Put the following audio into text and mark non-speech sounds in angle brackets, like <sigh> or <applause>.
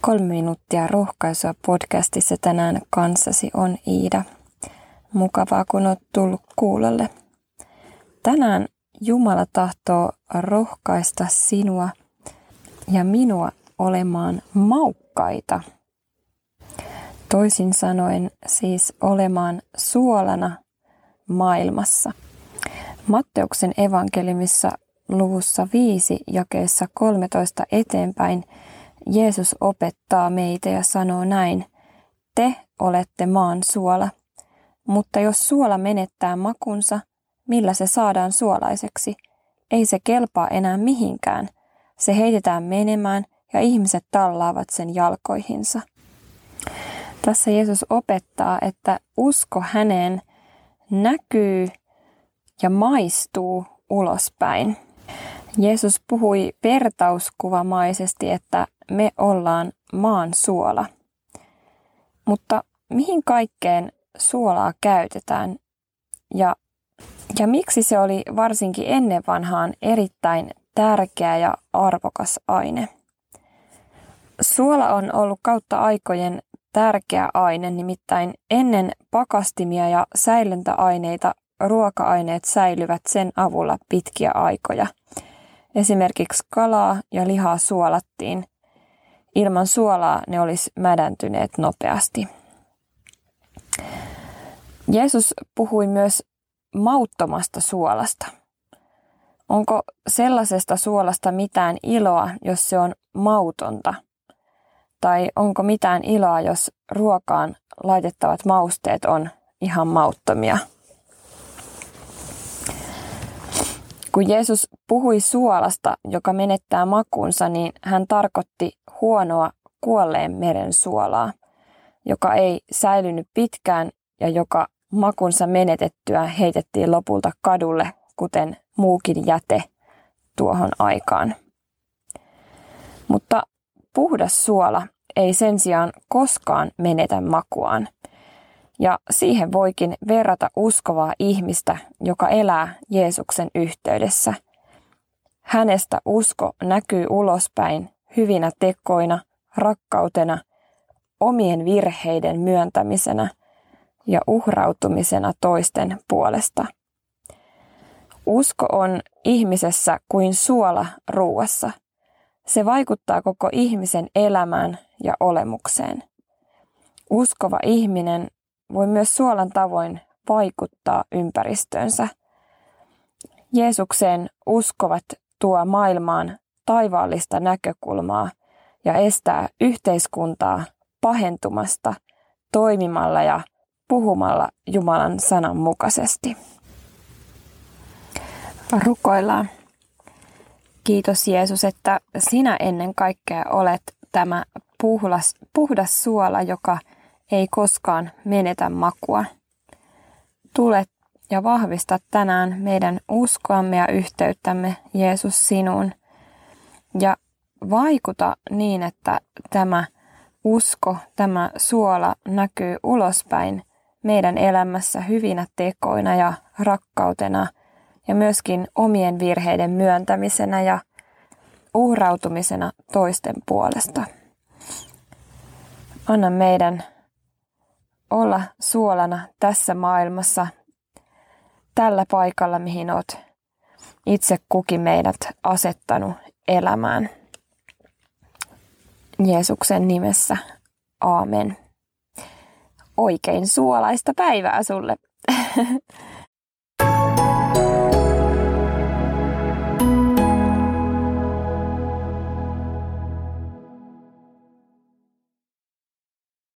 Kolme minuuttia rohkaisua podcastissa tänään kanssasi on Iida. Mukavaa kun olet tullut kuulolle. Tänään Jumala tahtoo rohkaista sinua ja minua olemaan maukkaita. Toisin sanoen siis olemaan suolana maailmassa. Matteuksen evankeliumissa luvussa 5 jakeessa 13 eteenpäin – Jeesus opettaa meitä ja sanoo näin, te olette maan suola, mutta jos suola menettää makunsa, millä se saadaan suolaiseksi, ei se kelpaa enää mihinkään. Se heitetään menemään ja ihmiset tallaavat sen jalkoihinsa. Tässä Jeesus opettaa, että usko häneen näkyy ja maistuu ulospäin. Jeesus puhui vertauskuvamaisesti, että me ollaan maan suola. Mutta mihin kaikkeen suolaa käytetään ja, ja miksi se oli varsinkin ennen vanhaan erittäin tärkeä ja arvokas aine? Suola on ollut kautta aikojen tärkeä aine, nimittäin ennen pakastimia ja säilöntäaineita ruoka-aineet säilyvät sen avulla pitkiä aikoja. Esimerkiksi kalaa ja lihaa suolattiin – Ilman suolaa ne olisi mädäntyneet nopeasti. Jeesus puhui myös mauttomasta suolasta. Onko sellaisesta suolasta mitään iloa, jos se on mautonta? Tai onko mitään iloa, jos ruokaan laitettavat mausteet on ihan mauttomia? Kun Jeesus puhui suolasta, joka menettää makuunsa, niin hän tarkoitti huonoa kuolleen meren suolaa, joka ei säilynyt pitkään ja joka makunsa menetettyä heitettiin lopulta kadulle, kuten muukin jäte tuohon aikaan. Mutta puhdas suola ei sen sijaan koskaan menetä makuaan. Ja siihen voikin verrata uskovaa ihmistä, joka elää Jeesuksen yhteydessä. Hänestä usko näkyy ulospäin hyvinä tekoina, rakkautena, omien virheiden myöntämisenä ja uhrautumisena toisten puolesta. Usko on ihmisessä kuin suola ruuassa. Se vaikuttaa koko ihmisen elämään ja olemukseen. Uskova ihminen voi myös suolan tavoin vaikuttaa ympäristöönsä. Jeesukseen uskovat tuo maailmaan taivaallista näkökulmaa ja estää yhteiskuntaa pahentumasta toimimalla ja puhumalla Jumalan sanan mukaisesti. Rukoillaan. Kiitos Jeesus, että sinä ennen kaikkea olet tämä puhdas, puhdas suola, joka ei koskaan menetä makua. Tule ja vahvista tänään meidän uskoamme ja yhteyttämme Jeesus sinuun – ja vaikuta niin, että tämä usko, tämä suola näkyy ulospäin meidän elämässä hyvinä tekoina ja rakkautena ja myöskin omien virheiden myöntämisenä ja uhrautumisena toisten puolesta. Anna meidän olla suolana tässä maailmassa, tällä paikalla, mihin olet itse kukin meidät asettanut elämään. Jeesuksen nimessä. Aamen. Oikein suolaista päivää sulle. <laughs>